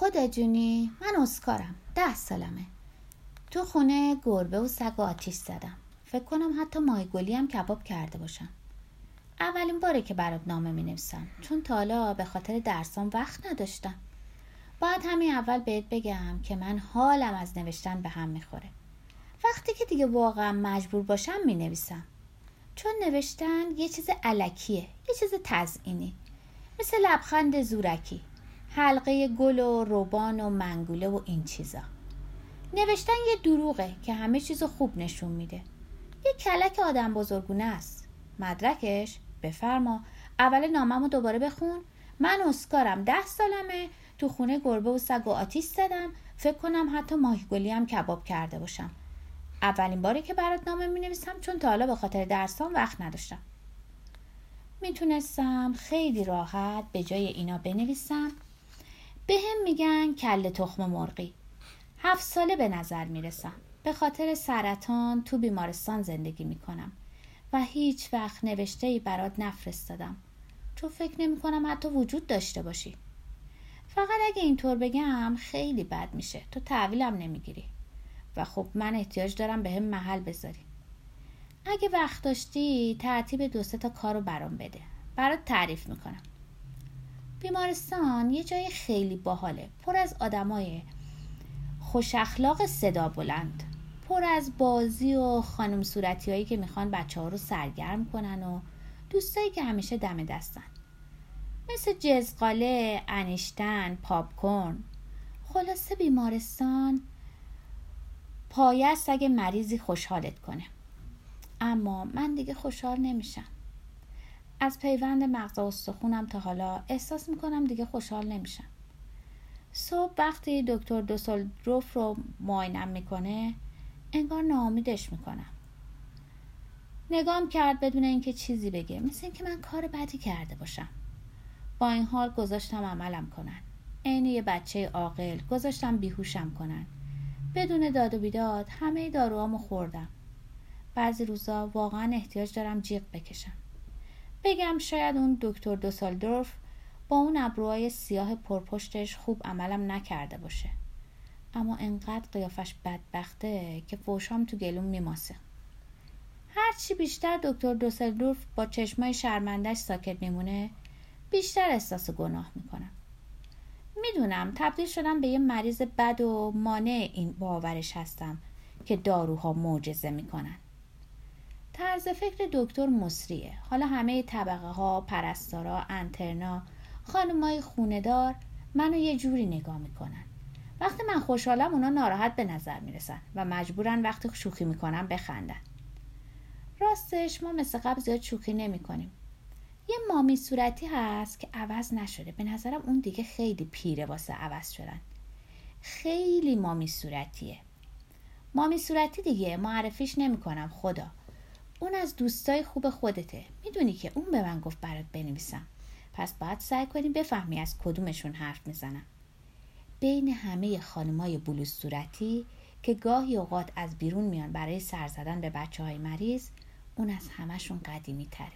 خودت جونی من اسکارم. ده سالمه. تو خونه گربه و سگ و آتیش زدم. فکر کنم حتی ماهیگلی هم کباب کرده باشم. اولین باره که برات نامه می نویسم. چون تالا به خاطر درسام وقت نداشتم. باید همین اول بهت بگم که من حالم از نوشتن به هم می‌خوره. وقتی که دیگه واقعا مجبور باشم می نویسم. چون نوشتن یه چیز علکیه یه چیز تزئینی. مثل لبخند زورکی. حلقه گل و روبان و منگوله و این چیزا. نوشتن یه دروغه که همه چیز خوب نشون میده. یه کلک آدم بزرگونه است. مدرکش؟ بفرما. اول ناممو دوباره بخون. من اسکارم ده سالمه. تو خونه گربه و سگ و آتیش زدم. فکر کنم حتی ماهیگلی هم کباب کرده باشم. اولین باری که برات نامه می نویسم چون تا حالا به خاطر درسام وقت نداشتم. می‌تونستم خیلی راحت به جای اینا بنویسم. به هم میگن کل تخم مرغی. هفت ساله به نظر می‌رسم. به خاطر سرطان تو بیمارستان زندگی می‌کنم و هیچ وقت نوشته ای برات نفرستادم. چون فکر نمی کنم حتی وجود داشته باشی. فقط اگه اینطور بگم خیلی بد میشه. تو تحویلم نمی‌گیری. و خب من احتیاج دارم به هم محل بذاری. اگه وقت داشتی ترتیب دو سه تا کار رو برام بده. برات تعریف می‌کنم. بیمارستان یه جای خیلی باحاله. پر از آدمای خوش اخلاق صدا بلند. پر از بازی و خانم صورتی هایی که می‌خوان بچه ها رو سرگرم کنن و دوستایی که همیشه دم دستن. مثل جزقاله، انیشتن، پاپکورن. خلاصه بیمارستان پایست اگه مریضی خوشحالت کنه. اما من دیگه خوشحال نمیشم. از پیوند مغز و استخونم تا حالا احساس می‌کنم دیگه خوشحال نمیشم. صبح وقتی دکتر دوسلدروف رو معاینم می‌کنه انگار ناامیدش می‌کنم. نگام کرد بدون اینکه چیزی بگه مثل اینکه من کار بدی کرده باشم. با این حال گذاشتم عملم کنن. عین یه بچه عاقل گذاشتم بیهوشم کنن. بدون داد و بیداد همه داروامو خوردم. بعضی روزا واقعا احتیاج دارم جیغ بکشم. بگم شاید اون دکتر دوسالدورف با اون ابروهای سیاه پرپشتش خوب عملم نکرده باشه. اما انقدر قیافش بدبخته که فوشام تو گلوم میماسه. هرچی بیشتر دکتر دوسلدورف با چشمای شرمندش ساکت میمونه بیشتر احساس گناه می‌کنم می‌دونم تبدیل شدم به یه مریض بد و مانع این باورش هستم که داروها معجزه می‌کنن. طرز فکر دکتر مصریه. حالا همه طبقه ها پرستارا انترنا خانمای خوندار منو یه جوری نگاه می‌کنن. وقتی من خوشحالم اونا ناراحت به نظر می‌رسن و مجبورن وقتی شوخی می‌کنم بخندن. راستش ما مثل قبل زیاد شوخی نمی‌کنیم. یه مامی صورتی هست که عوض نشده. به نظرم اون دیگه خیلی پیره واسه عوض شدن. خیلی مامی صورتیه. مامی صورتی دیگه معرفیش نمی‌کنم خدا. اون از دوستای خوب خودته. می‌دونی که اون به من گفت برات بنویسم. پس باید سعی کنی بفهمی از کدومشون حرف می‌زنم. بین همه خانمای بلوز صورتی که گاهی اوقات از بیرون میان برای سر زدن به بچه های مریض اون از همشون قدیمی تره